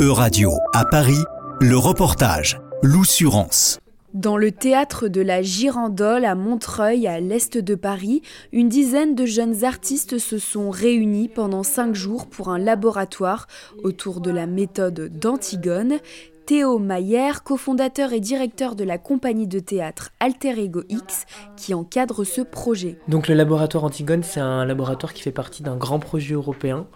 E-Radio, à Paris, le reportage, l'Oussurance. Dans le théâtre de la Girandole à Montreuil, à l'est de Paris, une dizaine de jeunes artistes se sont réunis pendant cinq jours pour un laboratoire autour de la méthode d'Antigone. Théo Mayer, cofondateur et directeur de la compagnie de théâtre Alter Ego X, qui encadre ce projet. Donc le laboratoire Antigone, c'est un laboratoire qui fait partie d'un grand projet européen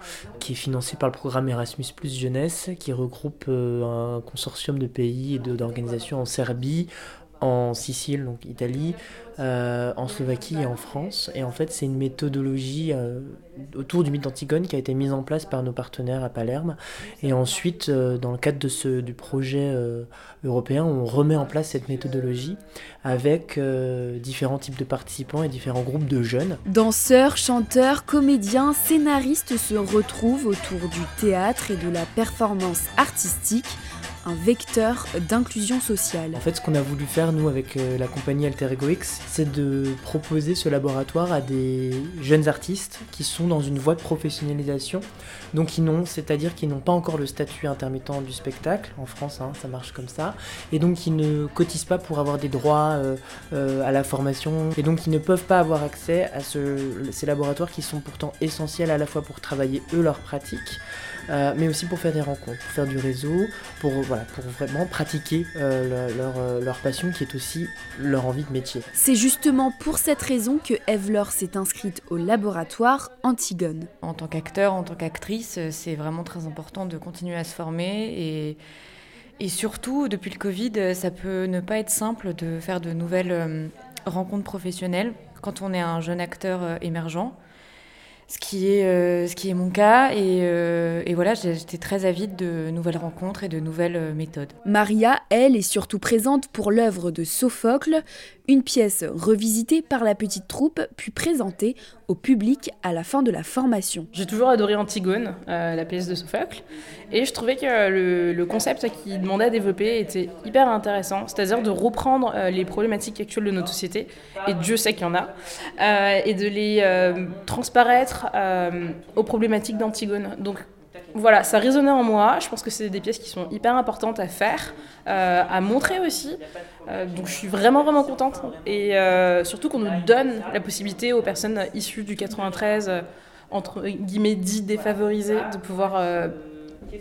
qui est financé par le programme Erasmus Jeunesse, qui regroupe euh, un consortium de pays et d'organisations en Serbie, en Sicile, donc Italie, euh, en Slovaquie et en France. Et en fait, c'est une méthodologie euh, autour du mythe d'Antigone qui a été mise en place par nos partenaires à Palerme. Et ensuite, euh, dans le cadre de ce, du projet européen, on remet en place cette méthodologie avec différents types de participants et différents groupes de jeunes. Danseurs, chanteurs, comédiens, scénaristes se retrouvent autour du théâtre et de la performance artistique un vecteur d'inclusion sociale. En fait, ce qu'on a voulu faire, nous, avec euh, la compagnie Alter Ego X, c'est de proposer ce laboratoire à des jeunes artistes qui sont dans une voie de professionnalisation, donc qui n'ont, c'est-à-dire qui n'ont pas encore le statut intermittent du spectacle, en France, hein, ça marche comme ça, et donc qui ne cotisent pas pour avoir des droits euh, euh, à la formation, et donc qui ne peuvent pas avoir accès à ces laboratoires qui sont pourtant essentiels à la fois pour travailler eux leur pratique, mais aussi pour faire des rencontres, pour faire du réseau, pour pour vraiment pratiquer euh, leur, euh, leur, passion qui est aussi leur envie de métier. C'est justement pour cette raison que Eve Laure s'est inscrite au laboratoire Antigone. En tant qu'acteur, en tant qu'actrice, c'est vraiment très important de continuer à se former et, et surtout, depuis le Covid, ça peut ne pas être simple de faire de nouvelles euh, rencontres professionnelles quand on est un jeune acteur émergent ce qui est, euh, ce qui est mon cas. Et, euh, et voilà, j'étais très avide de nouvelles rencontres et de nouvelles euh, méthodes. Maria, elle, est surtout présente pour l'œuvre de Sophocle, une pièce revisitée par la petite troupe, puis présentée au public à la fin de la formation. J'ai toujours adoré Antigone, euh, la pièce de Sophocle, et je trouvais que le, concept qu'il demandait à développer était hyper intéressant, c'est-à-dire de reprendre euh, les problématiques actuelles de notre société, et Dieu sait qu'il y en a, euh, et de les transparaître aux problématiques d'Antigone. Donc voilà, ça résonnait en moi. Je pense que c'est des pièces qui sont hyper importantes à faire, euh, à montrer aussi. Euh, donc je suis vraiment vraiment contente et euh, surtout qu'on nous donne la possibilité aux personnes issues du 93 entre guillemets dit défavorisées de pouvoir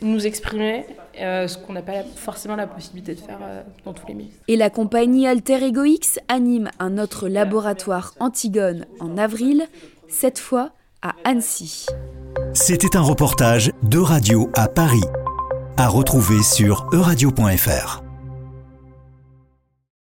nous exprimer, ce qu'on n'a pas forcément la possibilité de faire dans tous les milieux. Et la compagnie Alter Ego X anime un autre laboratoire Antigone en avril, cette fois à Annecy. C'était un reportage de Radio à Paris, à retrouver sur euradio.fr.